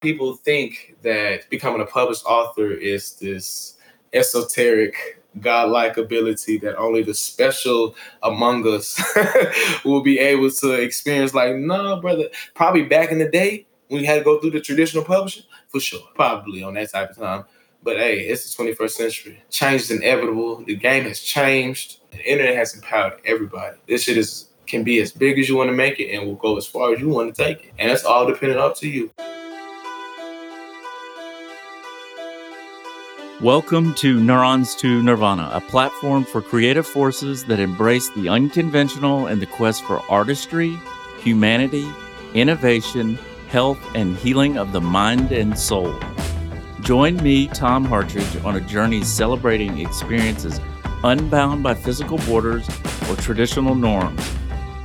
People think that becoming a published author is this esoteric godlike ability that only the special among us will be able to experience. Like, no, brother. Probably back in the day when you had to go through the traditional publishing, for sure. Probably on that type of time. But hey, it's the 21st century. Change is inevitable. The game has changed. The internet has empowered everybody. This shit is can be as big as you want to make it and will go as far as you want to take it. And it's all dependent up to you. Welcome to Neurons to Nirvana, a platform for creative forces that embrace the unconventional and the quest for artistry, humanity, innovation, health, and healing of the mind and soul. Join me, Tom Hartridge, on a journey celebrating experiences unbound by physical borders or traditional norms,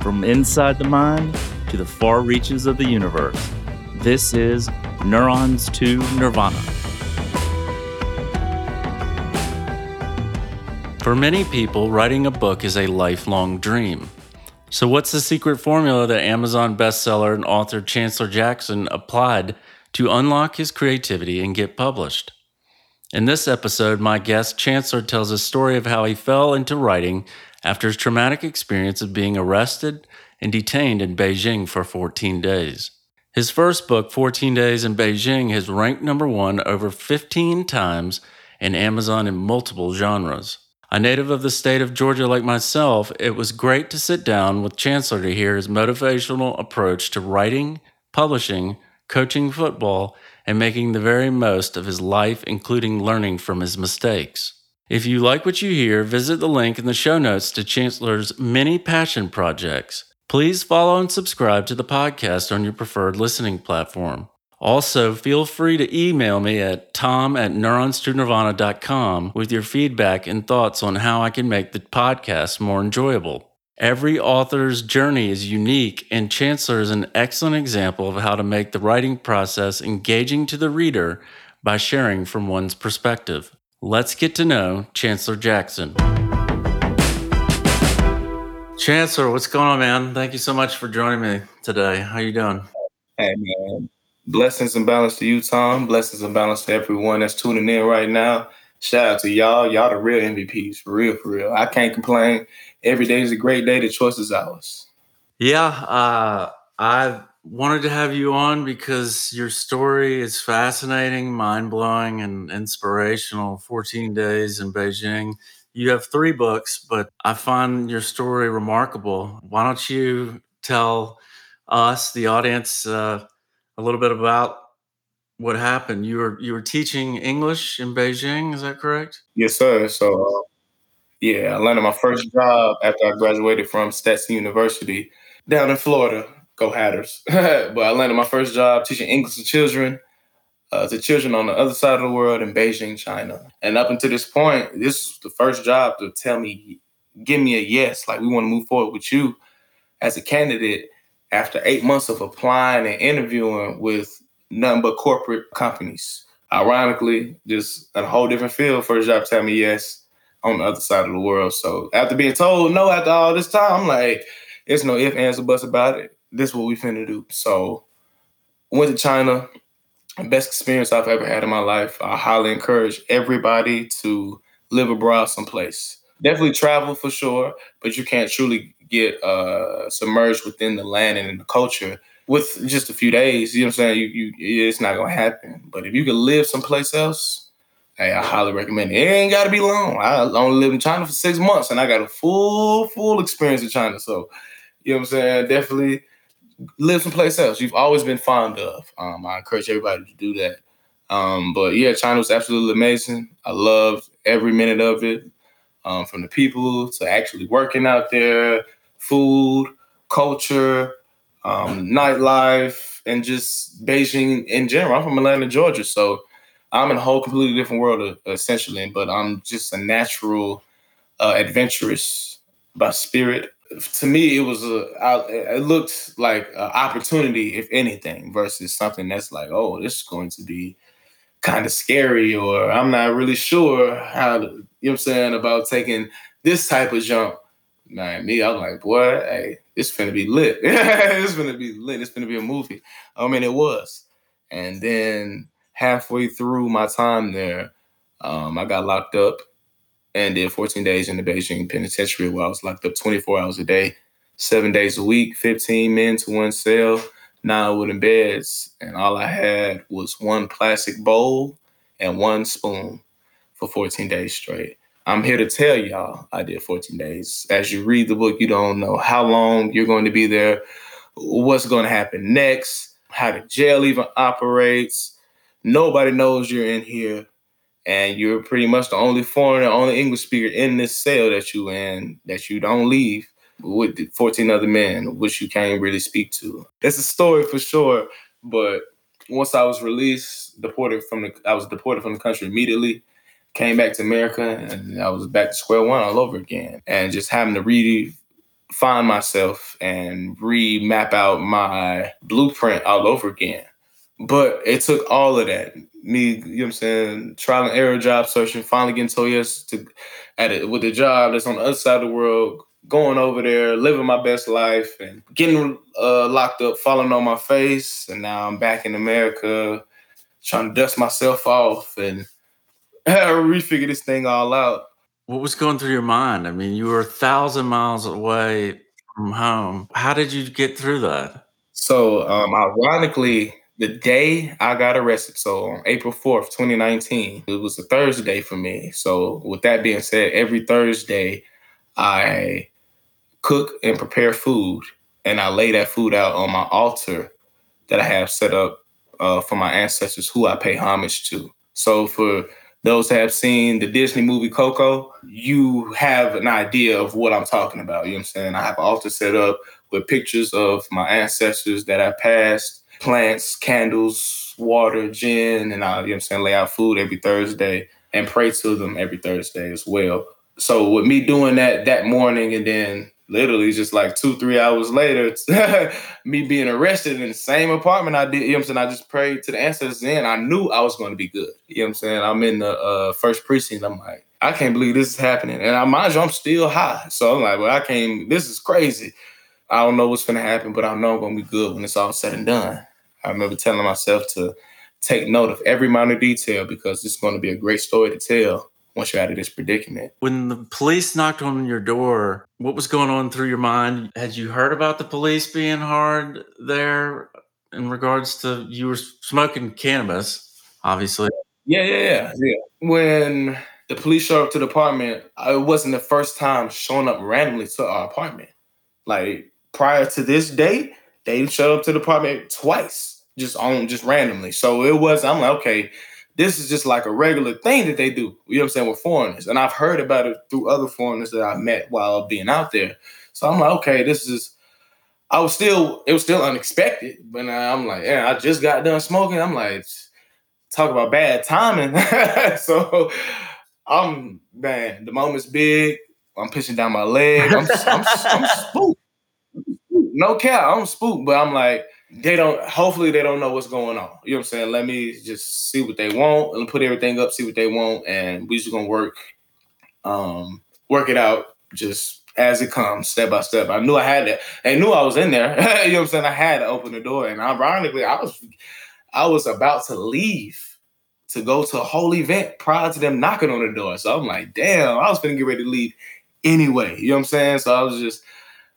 from inside the mind to the far reaches of the universe. This is Neurons to Nirvana. For many people, writing a book is a lifelong dream. So, what's the secret formula that Amazon bestseller and author Chancellor Jackson applied to unlock his creativity and get published? In this episode, my guest Chancellor tells a story of how he fell into writing after his traumatic experience of being arrested and detained in Beijing for 14 days. His first book, 14 Days in Beijing, has ranked number one over 15 times in Amazon in multiple genres. A native of the state of Georgia like myself, it was great to sit down with Chancellor to hear his motivational approach to writing, publishing, coaching football, and making the very most of his life, including learning from his mistakes. If you like what you hear, visit the link in the show notes to Chancellor's many passion projects. Please follow and subscribe to the podcast on your preferred listening platform. Also, feel free to email me at tom at neuronstonirvana.com with your feedback and thoughts on how I can make the podcast more enjoyable. Every author's journey is unique, and Chancellor is an excellent example of how to make the writing process engaging to the reader by sharing from one's perspective. Let's get to know Chancellor Jackson. Chancellor, what's going on, man? Thank you so much for joining me today. How you doing? Hey, man. Blessings and balance to you, Tom. Blessings and balance to everyone that's tuning in right now. Shout out to y'all. Y'all the real MVPs, for real, for real. I can't complain. Every day is a great day. The choice is ours. Yeah, uh, I wanted to have you on because your story is fascinating, mind blowing, and inspirational. 14 days in Beijing. You have three books, but I find your story remarkable. Why don't you tell us, the audience, uh, a little bit about what happened. You were you were teaching English in Beijing, is that correct? Yes, sir. So, uh, yeah, I landed my first job after I graduated from Stetson University down in Florida. Go Hatters! but I landed my first job teaching English to children, uh, to children on the other side of the world in Beijing, China. And up until this point, this was the first job to tell me, give me a yes, like we want to move forward with you as a candidate after eight months of applying and interviewing with nothing but corporate companies. Ironically, just a whole different field. First job tell me yes on the other side of the world. So after being told no after all this time, I'm like, it's no if, ands, or buts about it. This is what we finna do. So went to China. Best experience I've ever had in my life. I highly encourage everybody to live abroad someplace. Definitely travel for sure, but you can't truly get uh, submerged within the land and in the culture with just a few days. You know what I'm saying? You, you, it's not gonna happen. But if you can live someplace else, hey, I highly recommend it. It ain't gotta be long. I only lived in China for six months, and I got a full, full experience in China. So, you know what I'm saying? Definitely live someplace else. You've always been fond of. Um, I encourage everybody to do that. Um, but yeah, China was absolutely amazing. I loved every minute of it. Um, from the people to actually working out there, food, culture, um, nightlife, and just Beijing in general. I'm from Atlanta, Georgia, so I'm in a whole completely different world, uh, essentially. But I'm just a natural, uh, adventurous by spirit. To me, it was a. It looked like an opportunity, if anything, versus something that's like, oh, this is going to be kind of scary, or I'm not really sure how. To, you know what I'm saying about taking this type of jump man, me, I'm like, boy, hey, it's gonna be lit. it's gonna be lit. It's gonna be a movie. I mean, it was. And then halfway through my time there, um, I got locked up and did 14 days in the Beijing Penitentiary where I was locked up 24 hours a day, seven days a week, 15 men to one cell, nine wooden beds. And all I had was one plastic bowl and one spoon for 14 days straight. I'm here to tell y'all I did 14 days. As you read the book, you don't know how long you're going to be there, what's going to happen next, how the jail even operates. Nobody knows you're in here and you're pretty much the only foreigner, only English speaker in this cell that you in that you don't leave with 14 other men, which you can't really speak to. It's a story for sure, but once I was released, deported from the, I was deported from the country immediately. Came back to America, and I was back to square one all over again, and just having to really find myself and remap out my blueprint all over again. But it took all of that me, you know what I'm saying, trial and error job searching, finally getting told yes to at it with a job that's on the other side of the world, going over there, living my best life and getting uh, locked up, falling on my face. And now I'm back in America trying to dust myself off and refigure this thing all out. What was going through your mind? I mean, you were a thousand miles away from home. How did you get through that? So, um, ironically, the day I got arrested, so on April 4th, 2019, it was a Thursday for me. So, with that being said, every Thursday I cook and prepare food and I lay that food out on my altar that I have set up uh, for my ancestors who I pay homage to. So, for those have seen the Disney movie Coco, you have an idea of what I'm talking about. You know what I'm saying? I have an altar set up with pictures of my ancestors that I passed plants, candles, water, gin, and I, you know what I'm saying, lay out food every Thursday and pray to them every Thursday as well. So with me doing that that morning and then literally just like two, three hours later, me being arrested in the same apartment I did, you know what I'm saying? I just prayed to the ancestors and I knew I was going to be good. You know what I'm saying? I'm in the uh, first precinct. I'm like, I can't believe this is happening. And I mind you, I'm still high. So I'm like, well, I can't, this is crazy. I don't know what's gonna happen, but I know I'm gonna be good when it's all said and done. I remember telling myself to take note of every minor detail because it's going to be a great story to tell once you're out of this predicament. When the police knocked on your door, what was going on through your mind? Had you heard about the police being hard there in regards to you were smoking cannabis, obviously? Yeah, yeah, yeah, yeah. When the police showed up to the apartment, it wasn't the first time showing up randomly to our apartment. Like prior to this date, they showed up to the apartment twice just on just randomly. So it was, I'm like, okay, this is just like a regular thing that they do. You know what I'm saying with foreigners, and I've heard about it through other foreigners that I met while being out there. So I'm like, okay, this is. I was still, it was still unexpected, but I'm like, yeah, I just got done smoking. I'm like, talk about bad timing. so I'm man, the moment's big. I'm pushing down my leg. I'm, I'm, I'm spooked. No cap, I'm spooked, but I'm like, they don't hopefully they don't know what's going on. You know what I'm saying? Let me just see what they want and put everything up, see what they want, and we just gonna work um work it out just as it comes, step by step. I knew I had to, I knew I was in there. you know what I'm saying? I had to open the door. And ironically, I was I was about to leave to go to a whole event prior to them knocking on the door. So I'm like, damn, I was gonna get ready to leave anyway. You know what I'm saying? So I was just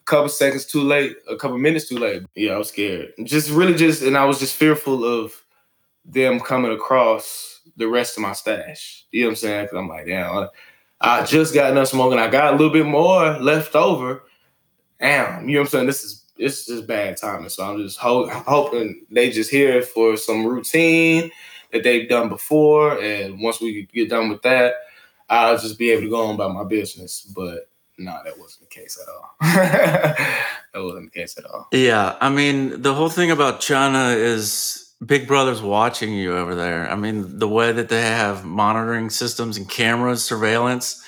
couple seconds too late, a couple minutes too late. Yeah, I was scared. Just really just, and I was just fearful of them coming across the rest of my stash. You know what I'm saying? Because I'm like, damn, I, just got enough smoking. I got a little bit more left over. Damn, you know what I'm saying? This is it's just bad timing. So I'm just ho- hoping they just hear it for some routine that they've done before, and once we get done with that, I'll just be able to go on about my business. But no, that wasn't the case at all. that wasn't the case at all. Yeah, I mean, the whole thing about China is Big Brother's watching you over there. I mean, the way that they have monitoring systems and cameras, surveillance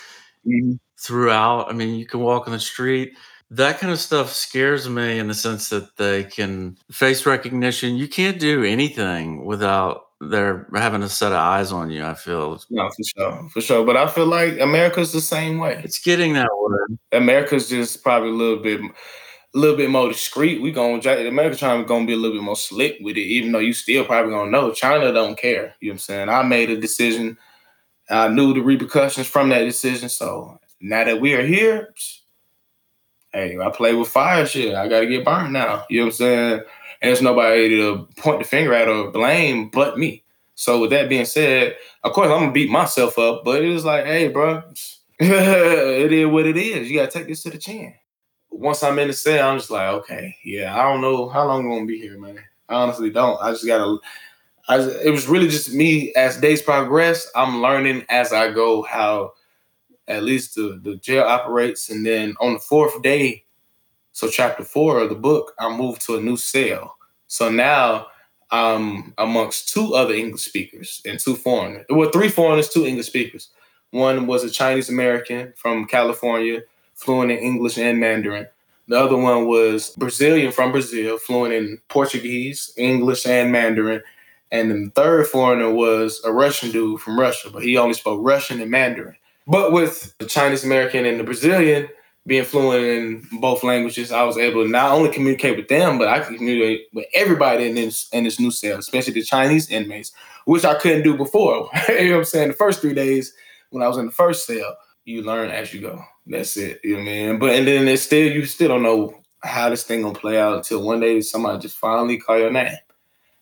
mm-hmm. throughout. I mean, you can walk on the street. That kind of stuff scares me in the sense that they can face recognition. You can't do anything without they're having a set of eyes on you. I feel no for sure, for sure. But I feel like America's the same way. It's getting that way. America's just probably a little bit a little bit more discreet. We gonna America trying gonna be a little bit more slick with it, even though you still probably gonna know. China don't care. You know what I'm saying? I made a decision. I knew the repercussions from that decision. So now that we are here, hey, I play with fire shit. I gotta get burned now. You know what I'm saying? And there's nobody to point the finger at or blame but me. So with that being said, of course I'm gonna beat myself up, but it was like, hey, bro, it is what it is. You gotta take this to the chin. Once I'm in the cell, I'm just like, okay, yeah, I don't know how long I'm gonna be here, man. I honestly don't. I just gotta. I, it was really just me as days progress. I'm learning as I go how at least the, the jail operates. And then on the fourth day, so chapter four of the book, I moved to a new cell. So now I'm amongst two other English speakers and two foreigners. Well, three foreigners, two English speakers. One was a Chinese American from California, fluent in English and Mandarin. The other one was Brazilian from Brazil, fluent in Portuguese, English, and Mandarin. And the third foreigner was a Russian dude from Russia, but he only spoke Russian and Mandarin. But with the Chinese American and the Brazilian, being fluent in both languages, I was able to not only communicate with them, but I could communicate with everybody in this in this new cell, especially the Chinese inmates, which I couldn't do before. you know what I'm saying? The first three days when I was in the first cell, you learn as you go. That's it. You know what I mean? But and then it's still you still don't know how this thing gonna play out until one day somebody just finally call your name.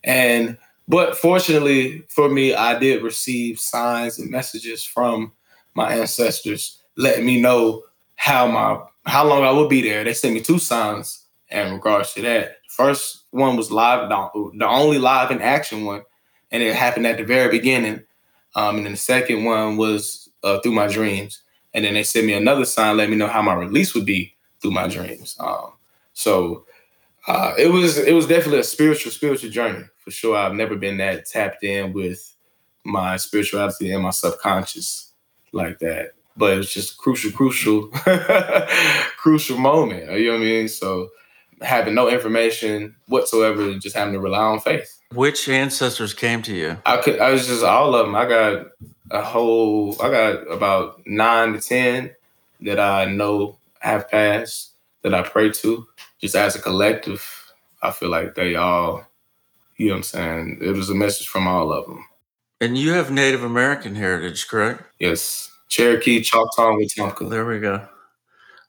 And but fortunately for me, I did receive signs and messages from my ancestors letting me know how my how long I would be there. They sent me two signs in regards to that. First one was live, the, the only live in action one, and it happened at the very beginning. Um, and then the second one was uh, through my dreams. And then they sent me another sign, let me know how my release would be through my dreams. Um, so uh, it was it was definitely a spiritual spiritual journey for sure. I've never been that tapped in with my spirituality and my subconscious like that but it was just a crucial, crucial, crucial moment. You know what I mean? So having no information whatsoever, just having to rely on faith. Which ancestors came to you? I could. I was just all of them. I got a whole. I got about nine to ten that I know have passed that I pray to. Just as a collective, I feel like they all. You know what I'm saying? It was a message from all of them. And you have Native American heritage, correct? Yes. Cherokee, Choctaw, and Wetumpka. There we go.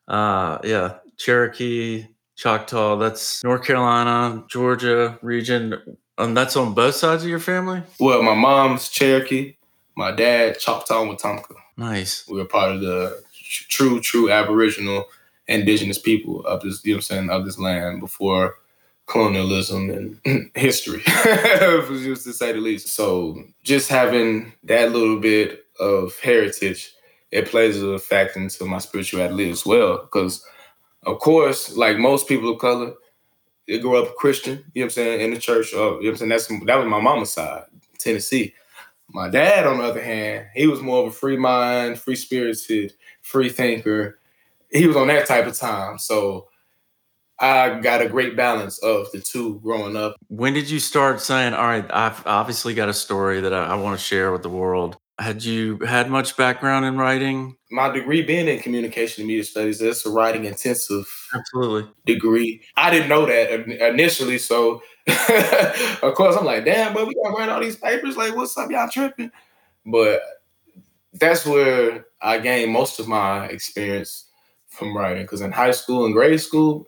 Uh, yeah, Cherokee, Choctaw. That's North Carolina, Georgia region. And that's on both sides of your family. Well, my mom's Cherokee, my dad Choctaw and Wetumpka. Nice. We were part of the true, true Aboriginal, indigenous people of this. You know, I'm saying of this land before colonialism and history, just to say the least. So, just having that little bit of heritage, it plays a factor into my spirituality as well. Because, of course, like most people of color, they grew up Christian, you know what I'm saying, in the church. Or, you know what I'm saying? That's, that was my mama's side, Tennessee. My dad, on the other hand, he was more of a free mind, free spirited, free thinker. He was on that type of time. So I got a great balance of the two growing up. When did you start saying, all right, I've obviously got a story that I, I want to share with the world? Had you had much background in writing? My degree being in communication and media studies, that's a writing intensive absolutely degree. I didn't know that initially, so of course I'm like, damn, but we gotta write all these papers. Like, what's up, y'all tripping? But that's where I gained most of my experience from writing. Because in high school and grade school,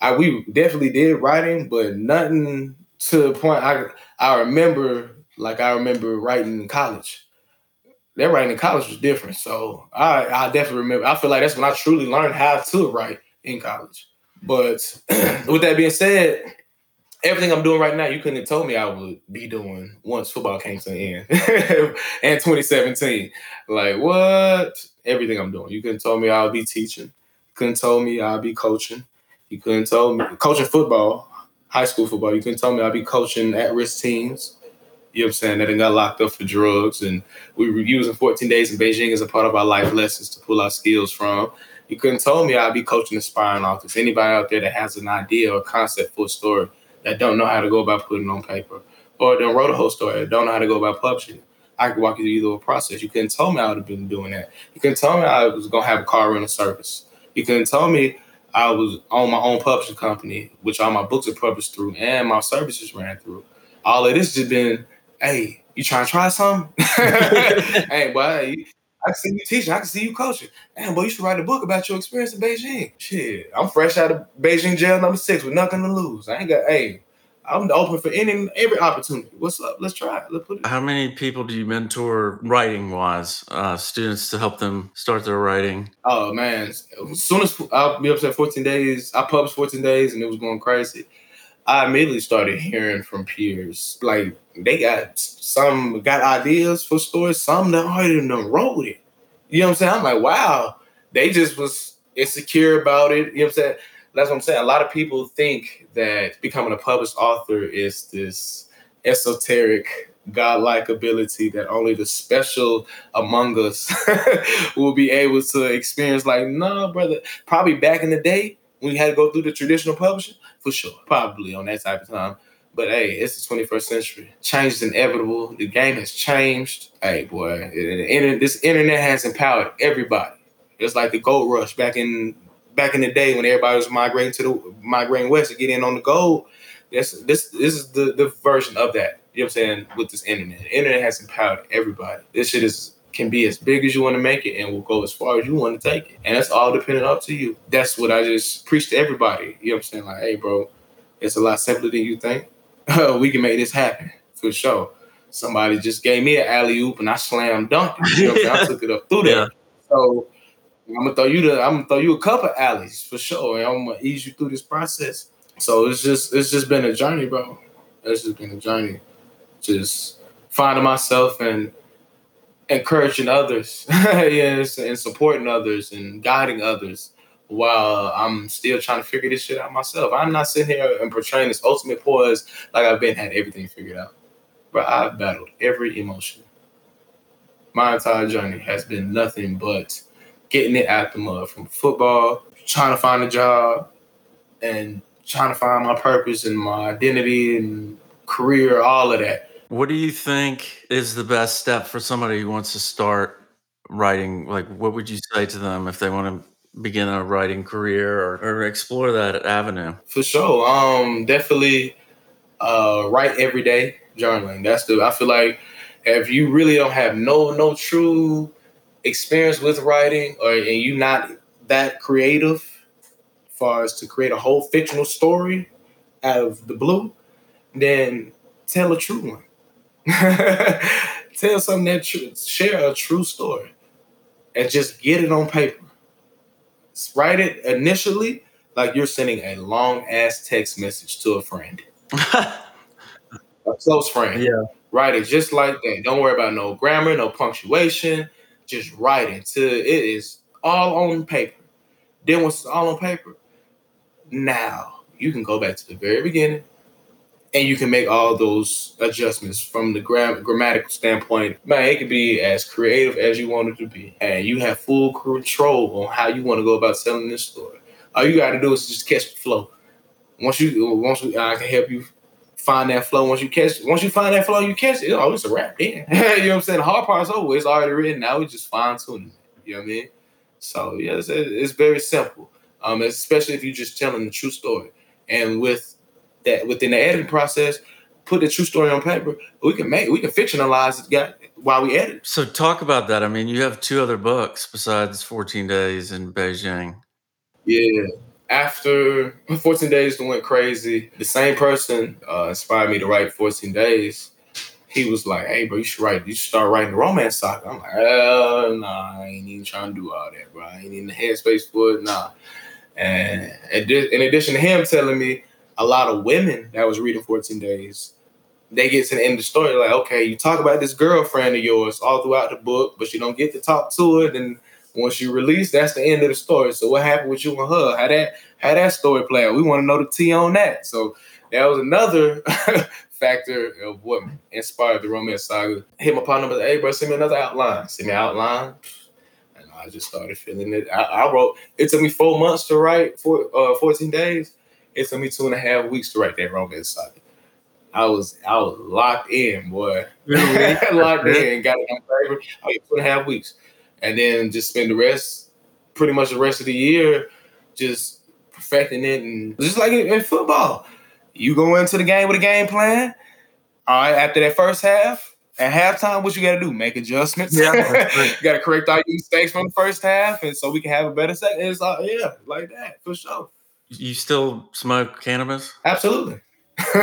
I we definitely did writing, but nothing to the point I I remember like I remember writing in college their writing in college was different. So I, I definitely remember. I feel like that's when I truly learned how to write in college. But with that being said, everything I'm doing right now, you couldn't have told me I would be doing once football came to an end and 2017. Like what? Everything I'm doing. You couldn't tell me I'll be teaching. You couldn't tell me I'll be coaching. You couldn't tell me coaching football, high school football. You couldn't tell me I'll be coaching at-risk teams you know what I'm saying, that got locked up for drugs. And we were using 14 days in Beijing as a part of our life lessons to pull our skills from. You couldn't tell me I'd be coaching aspiring authors. Anybody out there that has an idea or concept for a story that don't know how to go about putting on paper, or don't wrote a whole story, don't know how to go about publishing. I could walk you through either process. You couldn't tell me I would have been doing that. You couldn't tell me I was gonna have a car rental service. You couldn't tell me I was on my own publishing company, which all my books are published through, and my services ran through. All of this just been, hey, you trying to try something? hey, boy, I can see you teaching. I can see you coaching. Damn, boy, you should write a book about your experience in Beijing. Shit, I'm fresh out of Beijing jail number six with nothing to lose. I ain't got, hey, I'm open for any every opportunity. What's up? Let's try it. Let's put it. How many people do you mentor writing wise, uh, students to help them start their writing? Oh man, as soon as I'll be up to 14 days, I published 14 days and it was going crazy. I immediately started hearing from peers like they got some got ideas for stories, some that already done wrote it. You know what I'm saying? I'm like, wow, they just was insecure about it. You know what I'm saying? That's what I'm saying. A lot of people think that becoming a published author is this esoteric godlike ability that only the special among us will be able to experience. Like, no, brother. Probably back in the day when you had to go through the traditional publishing, for sure. Probably on that type of time. But hey, it's the 21st century. Change is inevitable. The game has changed. Hey, boy, this internet has empowered everybody. It's like the gold rush back in back in the day when everybody was migrating to the migrating west to get in on the gold. This this this is the the version of that. You know what I'm saying? With this internet, the internet has empowered everybody. This shit is can be as big as you want to make it and will go as far as you want to take it. And that's all dependent up to you. That's what I just preach to everybody. You know what I'm saying? Like, hey, bro, it's a lot simpler than you think. we can make this happen for sure. Somebody just gave me an alley oop and I slammed dunked it. You know I'm? I took it up through there. Yeah. So I'm gonna throw you the I'm gonna throw you a couple alleys for sure. And I'm gonna ease you through this process. So it's just it's just been a journey, bro. It's just been a journey. Just finding myself and encouraging others, yes, and supporting others and guiding others while I'm still trying to figure this shit out myself. I'm not sitting here and portraying this ultimate poise like I've been had everything figured out. But I've battled every emotion. My entire journey has been nothing but getting it out the mud from football, trying to find a job, and trying to find my purpose and my identity and career, all of that. What do you think is the best step for somebody who wants to start writing? Like, what would you say to them if they want to begin a writing career or, or explore that avenue? For sure. Um, definitely uh, write every day journaling. That's the I feel like if you really don't have no no true experience with writing or and you not that creative as far as to create a whole fictional story out of the blue, then tell a true one. tell something that true, share a true story and just get it on paper write it initially like you're sending a long ass text message to a friend, a close friend. Yeah. Write it just like that. Don't worry about no grammar, no punctuation. Just write it till it is all on paper. Then once it's all on paper, now you can go back to the very beginning and you can make all those adjustments from the gram- grammatical standpoint. Man, it could be as creative as you want it to be, and you have full control on how you want to go about telling this story. All you got to do is just catch the flow. Once you, once we, I can help you find that flow. Once you catch, once you find that flow, you catch it. Oh, it's a wrap. Yeah, you know what I'm saying. The hard part's over. It's already written. Now we just fine tuning it. You know what I mean? So yeah, it's, it's very simple. Um, especially if you're just telling the true story, and with that within the editing process, put the true story on paper. We can make we can fictionalize it while we edit. So talk about that. I mean, you have two other books besides 14 Days in Beijing. Yeah. After 14 Days went crazy, the same person uh, inspired me to write 14 Days. He was like, "Hey, bro, you should write. You should start writing the romance saga." I'm like, "Uh, nah, I ain't even trying to do all that, bro. I ain't in the headspace for it, nah." And in addition to him telling me, a lot of women that was reading 14 Days, they get to the end of the story, like, okay, you talk about this girlfriend of yours all throughout the book, but you don't get to talk to it. And once you release, that's the end of the story. So what happened with you and her? How that how that story play out? We want to know the tea on that. So that was another factor of what inspired the romance saga. Hit my partner, but hey, bro, send me another outline. Send me an outline. And I just started feeling it. I, I wrote. It took me four months to write for uh, 14 days. It took me two and a half weeks to write that romance saga. I was I was locked in, boy. Locked in, got it on paper. I was two and a half weeks, and then just spend the rest, pretty much the rest of the year, just perfecting it, and just like in, in football, you go into the game with a game plan. All right, after that first half, at halftime, what you got to do? Make adjustments. Yeah, you got to correct all your mistakes from the first half, and so we can have a better second. It's like, yeah, like that for sure. You still smoke cannabis? Absolutely.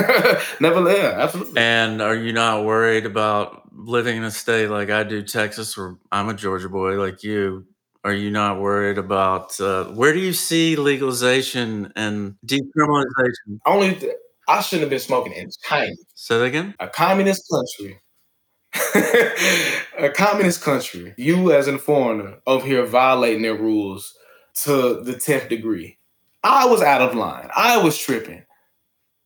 Never, yeah, absolutely. And are you not worried about living in a state like I do, Texas, where I'm a Georgia boy like you? Are you not worried about uh, where do you see legalization and decriminalization? Only th- I shouldn't have been smoking in China, Say that again. a communist country. a communist country. You as a foreigner over here violating their rules to the tenth degree. I was out of line. I was tripping.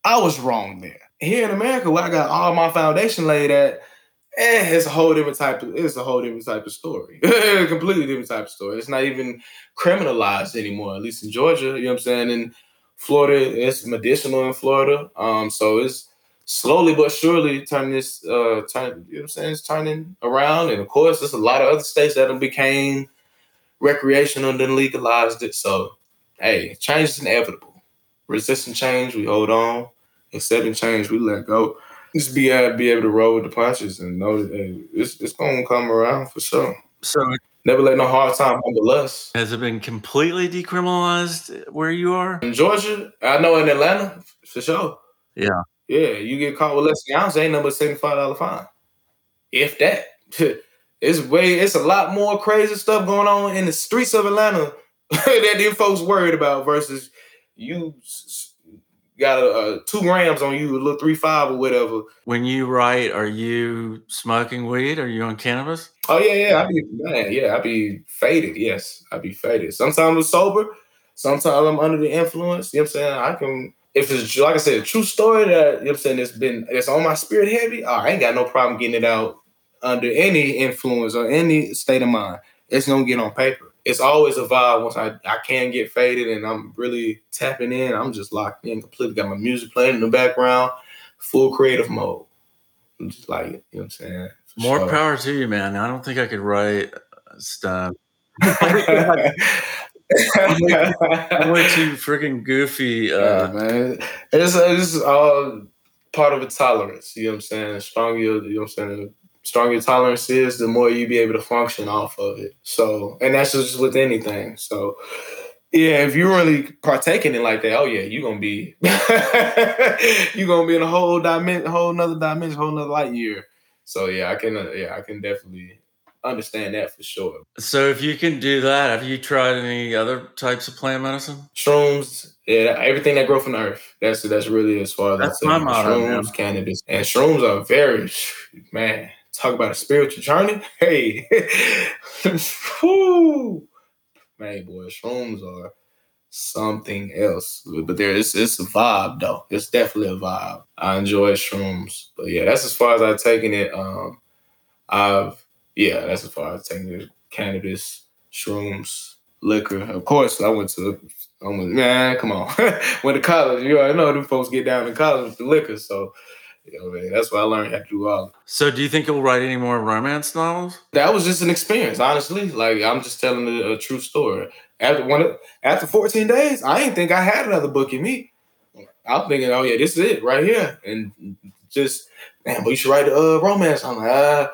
I was wrong there. Here in America, where I got all my foundation laid at, eh, it's a whole different type of it's a whole different type of story. completely different type of story. It's not even criminalized anymore, at least in Georgia, you know what I'm saying? In Florida, it's medicinal in Florida. Um, so it's slowly but surely turning this uh turn, you know what I'm saying, it's turning around. And of course, there's a lot of other states that have became recreational and then legalized it. So hey, change is inevitable. Resisting change, we hold on. Accepting change, we let go. Just be able, be able to roll with the punches and know that hey, it's, it's gonna come around for sure. So Never let no hard time humble us. has it been completely decriminalized where you are? In Georgia, I know in Atlanta, for sure. Yeah. Yeah, you get caught with less than an ounce, ain't number seventy-five dollar fine. If that. It's way it's a lot more crazy stuff going on in the streets of Atlanta that them folks worried about versus you got a, a two grams on you, a little three five or whatever. When you write, are you smoking weed? Are you on cannabis? Oh yeah, yeah, I be man, yeah, I be faded. Yes, I be faded. Sometimes I'm sober, sometimes I'm under the influence. You know what I'm saying? I can if it's like I said, a true story that you know what I'm saying it's been it's on my spirit heavy, I ain't got no problem getting it out under any influence or any state of mind. It's gonna get on paper. It's always a vibe once I, I can get faded and I'm really tapping in. I'm just locked in completely. Got my music playing in the background, full creative mode. I'm just like, you know what I'm saying? For More sure. power to you, man. I don't think I could write stuff. I'm way too freaking goofy. Yeah, Uh, man. It's, it's all part of a tolerance. You know what I'm saying? The stronger you know what I'm saying? Stronger your tolerance is, the more you be able to function off of it. So, and that's just with anything. So, yeah, if you're really partaking in like that, oh yeah, you're gonna be you're gonna be in a whole dimension, whole another dimension, whole another light year. So yeah, I can uh, yeah, I can definitely understand that for sure. so if you can do that, have you tried any other types of plant medicine? Shrooms, yeah, everything that grow from the earth. That's that's really as far as That's I my motto, Shrooms, man. cannabis, and shrooms are very man. Talk about a spiritual journey. Hey, Whew. man, boy, shrooms are something else. But there, it's it's a vibe though. It's definitely a vibe. I enjoy shrooms, but yeah, that's as far as I've taken it. Um, I've yeah, that's as far as I've taken it. Cannabis, shrooms, liquor. Of course, I went to. I went, man, come on. went to college. You already know them folks get down in college with the liquor, so. You know, man, that's why I learned how to do all. So do you think you'll write any more romance novels? That was just an experience, honestly. Like I'm just telling a, a true story. After one, after 14 days, I didn't think I had another book in me. I'm thinking, oh yeah, this is it right here, and just man, but you should write a uh, romance. I'm like, ah,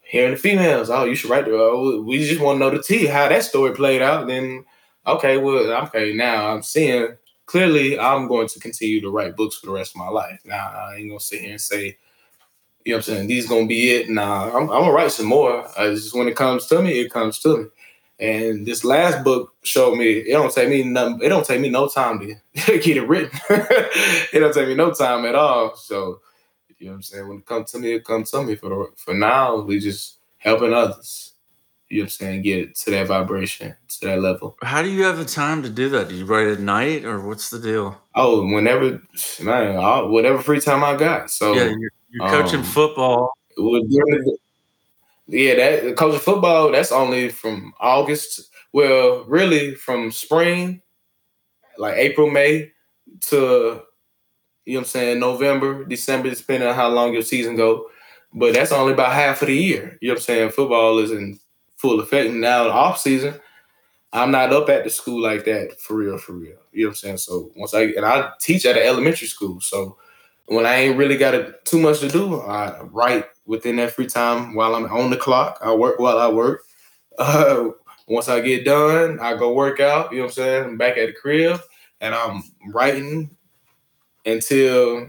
hearing the females. Oh, you should write the. Uh, we just want to know the tea, how that story played out. Then, okay, well, okay, now I'm seeing clearly. I'm going to continue to write books for the rest of my life. Now I ain't gonna sit here and say. You know what I'm saying? These gonna be it. Nah, I'm, I'm gonna write some more. I just when it comes to me, it comes to me. And this last book showed me it don't take me nothing. It don't take me no time to get it written. it don't take me no time at all. So you know what I'm saying. When it comes to me, it comes to me. For the, for now, we just helping others. You know what I'm saying. Get to that vibration, to that level. How do you have the time to do that? Do you write at night or what's the deal? Oh, whenever man, all, whatever free time I got. So yeah, you're, you're coaching um, football. Well, yeah, that coaching football. That's only from August. Well, really from spring, like April, May, to you know what I'm saying November, December, depending on how long your season go. But that's only about half of the year. You know what I'm saying? Football is in full effect now. Off season, I'm not up at the school like that for real, for real. You know what I'm saying? So once I and I teach at an elementary school, so when I ain't really got a, too much to do, I write within that free time while I'm on the clock. I work while I work. Uh, once I get done, I go work out. You know what I'm saying? I'm back at the crib and I'm writing until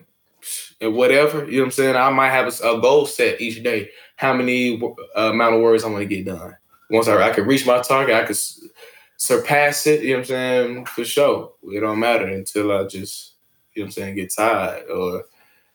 and whatever. You know what I'm saying? I might have a, a goal set each day. How many uh, amount of words I want to get done. Once I, I can reach my target, I could surpass it. You know what I'm saying? For sure. It don't matter until I just, you know what I'm saying, get tired or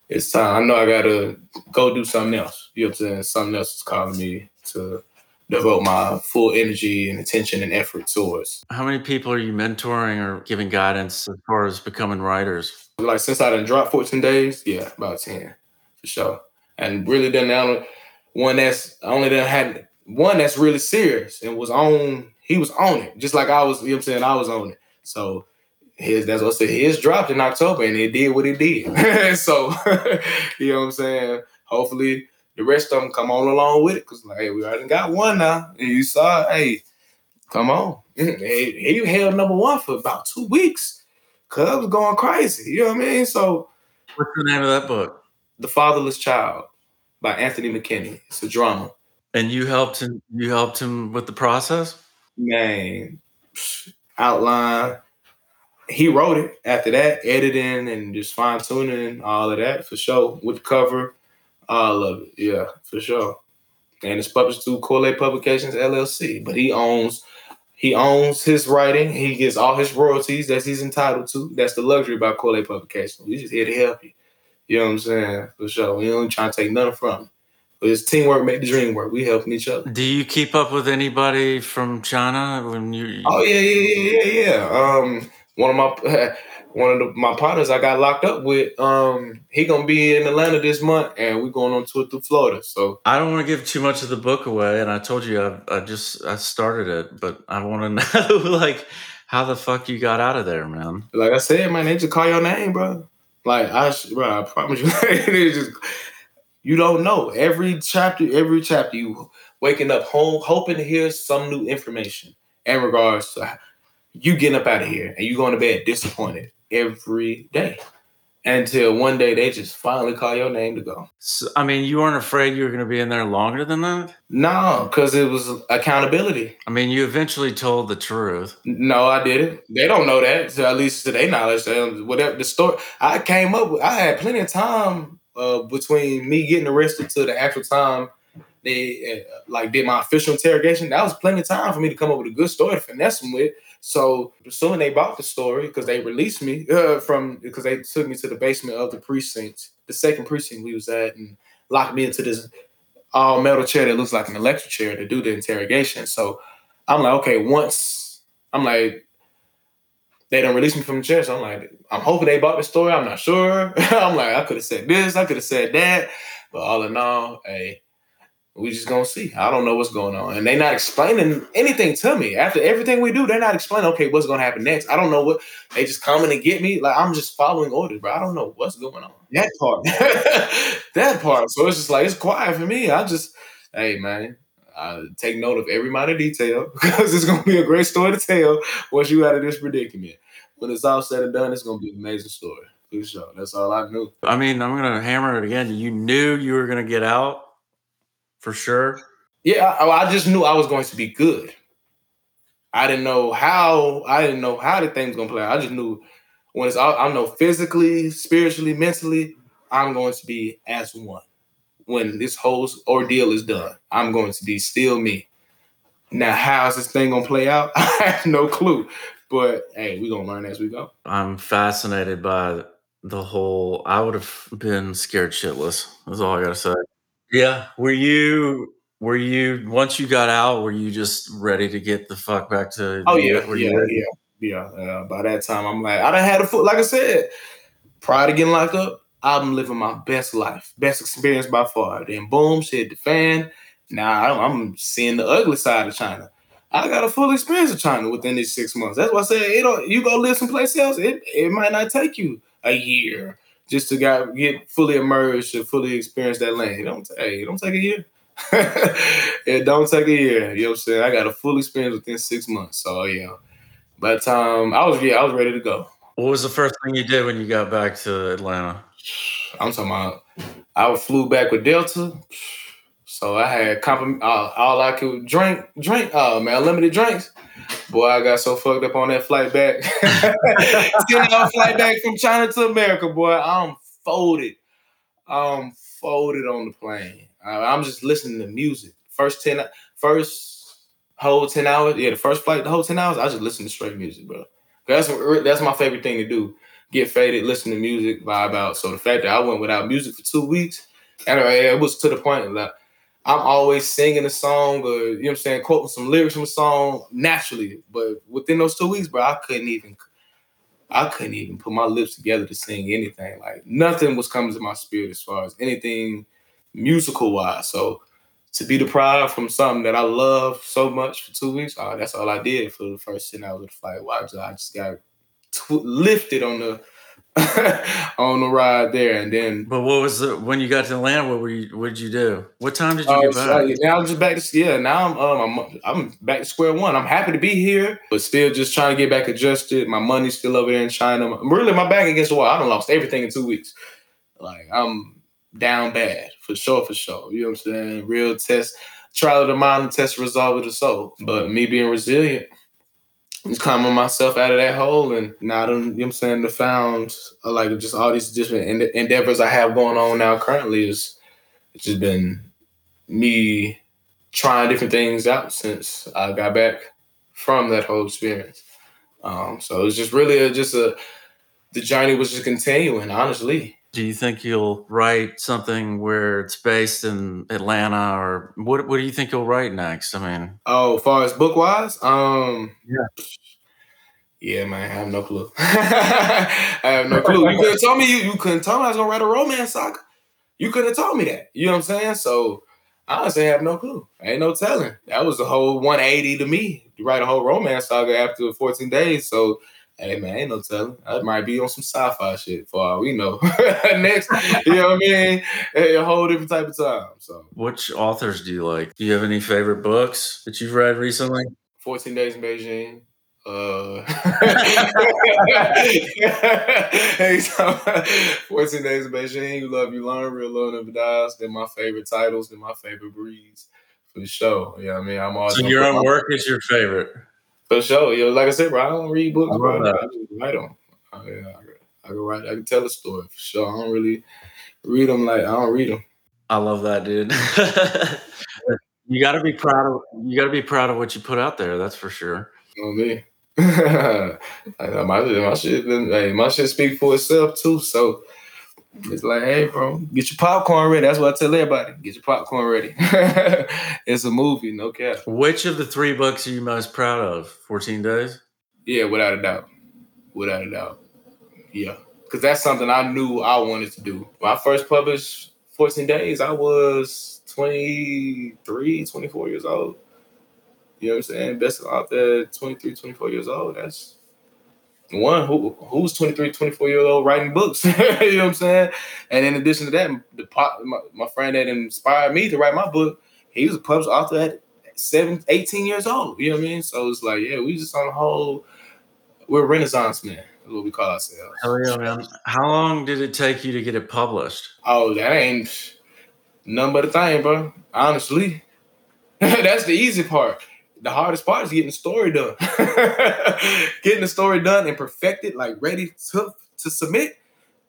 it's time. I know I gotta go do something else. You know what I'm saying? Something else is calling me to devote my full energy and attention and effort towards. How many people are you mentoring or giving guidance as far as becoming writers? Like since I done dropped 14 days, yeah, about 10 for sure. And really done now one that's I only done had one that's really serious and was on he was on it. Just like I was, you know what I'm saying, I was on it. So his that's what I said, his dropped in October and it did what it did. so you know what I'm saying? Hopefully the rest of them come on along with it because like hey, we already got one now. And you saw, hey, come on. he, he held number one for about two weeks. Was going crazy. You know what I mean? So what's the name of that book? The Fatherless Child by Anthony McKinney. It's a drama. And you helped him you helped him with the process? Man, outline. He wrote it after that, editing and just fine tuning all of that for sure. With the cover, all of it. Yeah, for sure. And it's published through Corley Publications LLC. But he owns he owns his writing. He gets all his royalties that he's entitled to. That's the luxury about Corley Publications. We just here to help you. You know what I'm saying? For sure. We don't trying to take nothing from him. But it's teamwork make the dream work. We helping each other. Do you keep up with anybody from China when you? Oh yeah, yeah, yeah, yeah, yeah. Um, one of my one of the, my partners I got locked up with, um, he gonna be in Atlanta this month, and we going on tour through Florida. So I don't want to give too much of the book away, and I told you I, I just I started it, but I want to know like how the fuck you got out of there, man. Like I said, man, they just call your name, bro. Like I, bro, I promise you, it's just you don't know. Every chapter, every chapter, you waking up home hoping to hear some new information in regards to you getting up out of here and you going to bed disappointed every day until one day they just finally call your name to go. So, I mean, you weren't afraid you were going to be in there longer than that? No, because it was accountability. I mean, you eventually told the truth. No, I didn't. They don't know that, so at least to their knowledge. Whatever the story, I came up with, I had plenty of time uh, between me getting arrested to the actual time they uh, like did my official interrogation. That was plenty of time for me to come up with a good story to finesse them with. So assuming they bought the story because they released me uh, from because they took me to the basement of the precinct, the second precinct we was at, and locked me into this all metal chair that looks like an electric chair to do the interrogation. So I'm like, okay, once I'm like, they don't release me from the chair. So I'm like, I'm hoping they bought the story. I'm not sure. I'm like, I could have said this, I could have said that, but all in all, hey, we just gonna see. I don't know what's going on, and they're not explaining anything to me. After everything we do, they're not explaining. Okay, what's gonna happen next? I don't know what. They just coming and get me. Like I'm just following orders, but I don't know what's going on. That part, that part. So it's just like it's quiet for me. I just, hey man, I take note of every minor detail because it's gonna be a great story to tell once you out of this predicament. When it's all said and done, it's gonna be an amazing story. For sure. That's all I knew. I mean, I'm gonna hammer it again. You knew you were gonna get out for sure. Yeah, I, I just knew I was going to be good. I didn't know how. I didn't know how the thing was gonna play. Out. I just knew when it's all. I know physically, spiritually, mentally, I'm going to be as one. When this whole ordeal is done, I'm going to be still me. Now, how's this thing gonna play out? I have no clue. But hey, we're gonna learn as we go. I'm fascinated by the whole. I would have been scared shitless. That's all I gotta say. Yeah. Were you were you once you got out, were you just ready to get the fuck back to Oh yeah, were yeah, yeah, yeah. Uh, by that time I'm like, I done had a foot, like I said, prior to getting locked up, I'm living my best life, best experience by far. Then boom, shit the fan. Now I'm seeing the ugly side of China. I got a full experience of China within these six months. That's why I said it don't, you go live someplace else, it, it might not take you a year just to got, get fully immersed and fully experience that land. It don't, hey, it don't take a year. it don't take a year. You know what I'm saying? I got a full experience within six months. So yeah. By the time I was yeah, I was ready to go. What was the first thing you did when you got back to Atlanta? I'm talking about I flew back with Delta. So I had comp- all, uh, all I could drink, drink, oh man, unlimited drinks. Boy, I got so fucked up on that flight back. Ten hour flight back from China to America, boy. I'm folded. I'm folded on the plane. I'm just listening to music. First ten, first whole ten hours. Yeah, the first flight, the whole ten hours. I just listen to straight music, bro. That's that's my favorite thing to do. Get faded, listen to music, vibe out. So the fact that I went without music for two weeks, and uh, it was to the point that I'm always singing a song or you know what I'm saying, quoting some lyrics from a song naturally. But within those two weeks, bro, I couldn't even I couldn't even put my lips together to sing anything. Like nothing was coming to my spirit as far as anything musical wise. So to be deprived from something that I love so much for two weeks, oh, that's all I did for the first 10 hours of the flight. Well, I just got tw- lifted on the on the ride there, and then. But what was the when you got to Atlanta? What were you? What did you do? What time did you uh, get back? So now I'm just back to yeah. Now I'm um I'm, I'm back to square one. I'm happy to be here, but still just trying to get back adjusted. My money's still over there in China. Really, my back against the wall. I don't lost everything in two weeks. Like I'm down bad for sure, for sure. You know what I'm saying? Real test, trial of the mind, test resolve of the soul. But me being resilient just climbing myself out of that hole and now you know what I'm saying, the found uh, like just all these different endeavors I have going on now currently is it's just been me trying different things out since I got back from that whole experience. Um, so it's just really a, just a the journey was just continuing, honestly. Do you think you'll write something where it's based in Atlanta, or what? What do you think you'll write next? I mean, oh, as far as book wise, um, yeah, yeah, man, I have no clue. I have no clue. You couldn't tell me you, you couldn't tell me I was gonna write a romance saga. You couldn't have told me that. You know what I'm saying? So I honestly have no clue. Ain't no telling. That was a whole 180 to me to write a whole romance saga after 14 days. So Hey man, ain't no telling. I might be on some sci-fi shit for all we know. Next, you know what I mean? Hey, A whole different type of time. So, which authors do you like? Do you have any favorite books that you've read recently? Fourteen Days in Beijing. Uh, 14 Days in Beijing. You love, you learn, real love never dies. They're my favorite titles. They're my favorite breeds for the show. Yeah, you know I mean, I'm always. So your own work is your favorite. For sure, yo. Like I said, bro, I don't read books, I bro. I just write them. I, oh, yeah, I, I can write. I can tell a story for sure. I don't really read them like I don't read them. I love that, dude. you got to be proud of. You got to be proud of what you put out there. That's for sure. You know me. my, my shit, hey, my shit speak for itself too. So it's like, hey, bro, get your popcorn ready. That's what I tell everybody. Get your popcorn ready. it's a movie, no cap. Which of the three books are you most proud of? 14 Days? Yeah, without a doubt. Without a doubt. Yeah. Because that's something I knew I wanted to do. When I first published 14 Days, I was 23, 24 years old. You know what I'm saying? Best out there, 23, 24 years old. That's one who who's 23 24 years old writing books? You know what i'm saying? And in addition to that the my, my friend that inspired me to write my book he was a published author at 7 18 years old. You know what i mean? So it's like yeah we just on the whole we're renaissance men is what we call ourselves. Hell yeah, man. how long did it take you to get it published? Oh that ain't none but a thing bro. Honestly that's the easy part the hardest part is getting the story done. getting the story done and perfected, like ready to to submit.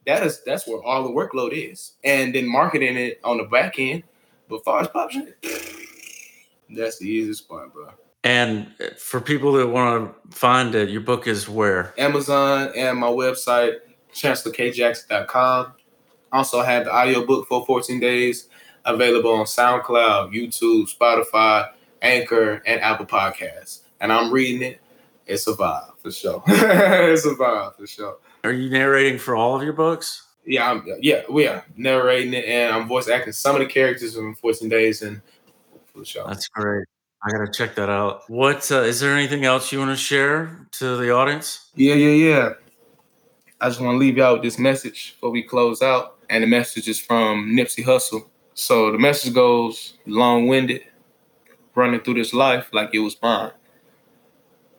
That is that's where all the workload is, and then marketing it on the back end. But far as publishing, that's the easiest part, bro. And for people that want to find it, your book is where? Amazon and my website, chancellorkjackson.com. Also have the audiobook for 14 days available on SoundCloud, YouTube, Spotify, Anchor, and Apple Podcasts. And I'm reading it. It's a vibe for sure. it's a vibe for sure. Are you narrating for all of your books? Yeah, I'm, yeah, we are narrating it, and I'm voice acting some of the characters from 14 Days and for the show. That's great. I gotta check that out. What uh, is there anything else you want to share to the audience? Yeah, yeah, yeah. I just want to leave y'all with this message before we close out, and the message is from Nipsey Hussle. So the message goes long winded, running through this life like it was mine.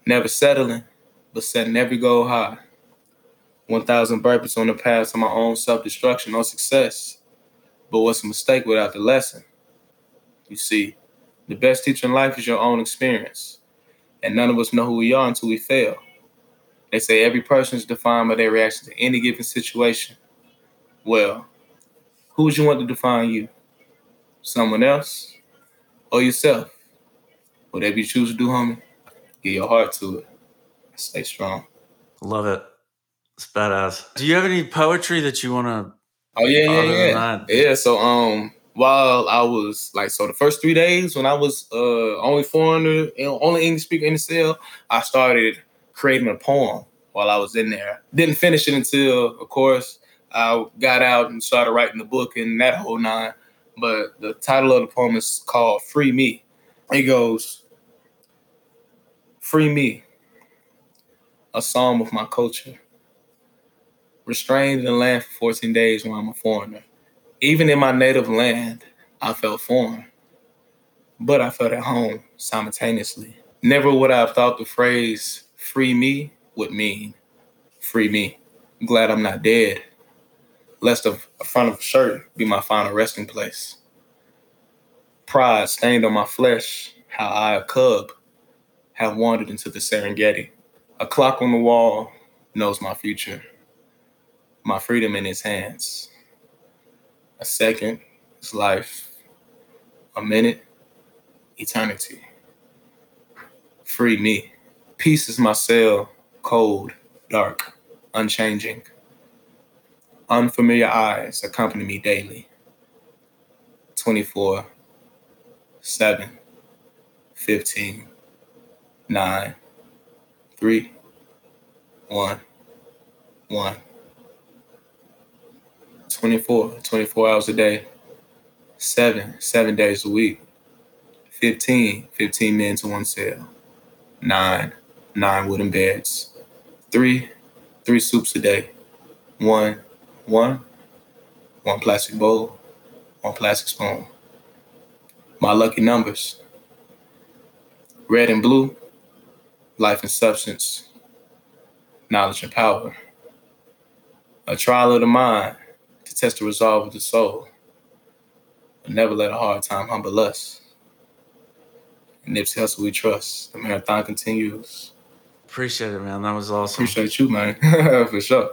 Never settling, but setting every goal high. 1,000 burpees on the path to my own self destruction or success. But what's a mistake without the lesson? You see, the best teacher in life is your own experience. And none of us know who we are until we fail. They say every person is defined by their reaction to any given situation. Well, who would you want to define you? Someone else or yourself? Whatever you choose to do, homie, give your heart to it. Stay strong. Love it. It's badass. Do you have any poetry that you want to? Oh yeah, yeah, yeah. Yeah. So um, while I was like, so the first three days when I was uh only foreigner, only English speaker in the cell, I started creating a poem while I was in there. Didn't finish it until, of course, I got out and started writing the book and that whole nine. But the title of the poem is called "Free Me." It goes, "Free me." A song of my culture restrained in the land for 14 days when I'm a foreigner. Even in my native land, I felt foreign, but I felt at home simultaneously. Never would I have thought the phrase free me would mean free me. I'm glad I'm not dead, lest a front of a shirt be my final resting place. Pride stained on my flesh, how I, a cub, have wandered into the Serengeti. A clock on the wall knows my future my freedom in his hands. A second is life. A minute, eternity. Free me. Peace is my cell, cold, dark, unchanging. Unfamiliar eyes accompany me daily. 24, 7, 15, 9, 3, 1, 1. 24, 24 hours a day, seven, seven days a week, 15, 15 men to one cell, nine, nine wooden beds, three, three soups a day, one, one, one plastic bowl, one plastic spoon. My lucky numbers. Red and blue, life and substance, knowledge and power. A trial of the mind, to test the resolve of the soul. But never let a hard time humble us. And Nipsey Hussle we trust. The marathon continues. Appreciate it, man. That was awesome. Appreciate you, man. For sure.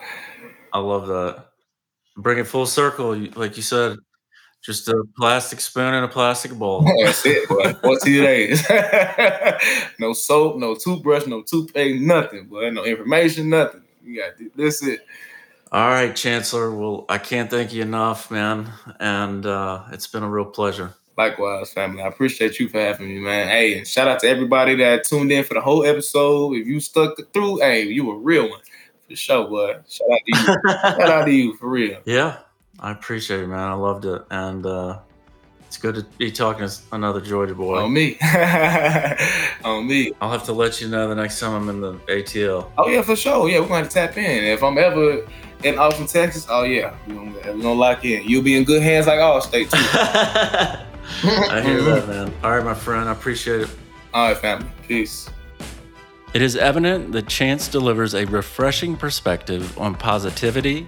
I love that. Bring it full circle, like you said. Just a plastic spoon and a plastic bowl. That's it, boy. 14 days. no soap, no toothbrush, no toothpaste, nothing, boy. No information, nothing. You got this it. All right, Chancellor. Well, I can't thank you enough, man. And uh, it's been a real pleasure. Likewise, family. I appreciate you for having me, man. Hey, and shout out to everybody that tuned in for the whole episode. If you stuck through, hey, you a real one. For sure, boy. Shout out to you. shout out to you, for real. Yeah, I appreciate it, man. I loved it. And uh, it's good to be talking to another Georgia boy. On me. On me. I'll have to let you know the next time I'm in the ATL. Oh, yeah, for sure. Yeah, we're going to tap in. If I'm ever in Austin, Texas, oh yeah, we're gonna, we're gonna lock in. You'll be in good hands like Allstate too. I hear that, man. All right, my friend, I appreciate it. All right, family. Peace. It is evident that Chance delivers a refreshing perspective on positivity,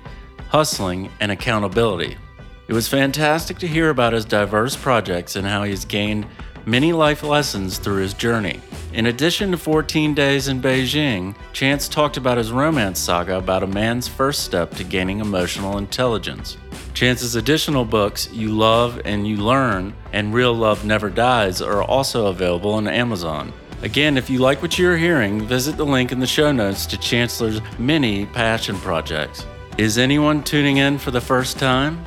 hustling, and accountability. It was fantastic to hear about his diverse projects and how he's gained many life lessons through his journey. In addition to 14 days in Beijing, Chance talked about his romance saga about a man's first step to gaining emotional intelligence. Chance's additional books, You Love and You Learn, and Real Love Never Dies, are also available on Amazon. Again, if you like what you're hearing, visit the link in the show notes to Chancellor's many passion projects. Is anyone tuning in for the first time?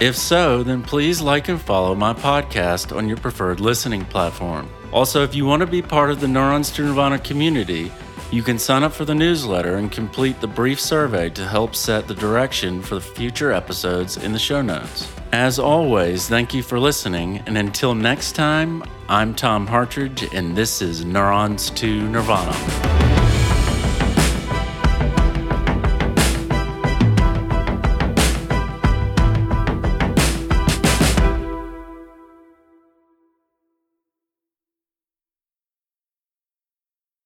If so, then please like and follow my podcast on your preferred listening platform. Also, if you want to be part of the Neurons to Nirvana community, you can sign up for the newsletter and complete the brief survey to help set the direction for the future episodes in the show notes. As always, thank you for listening, and until next time, I'm Tom Hartridge, and this is Neurons to Nirvana.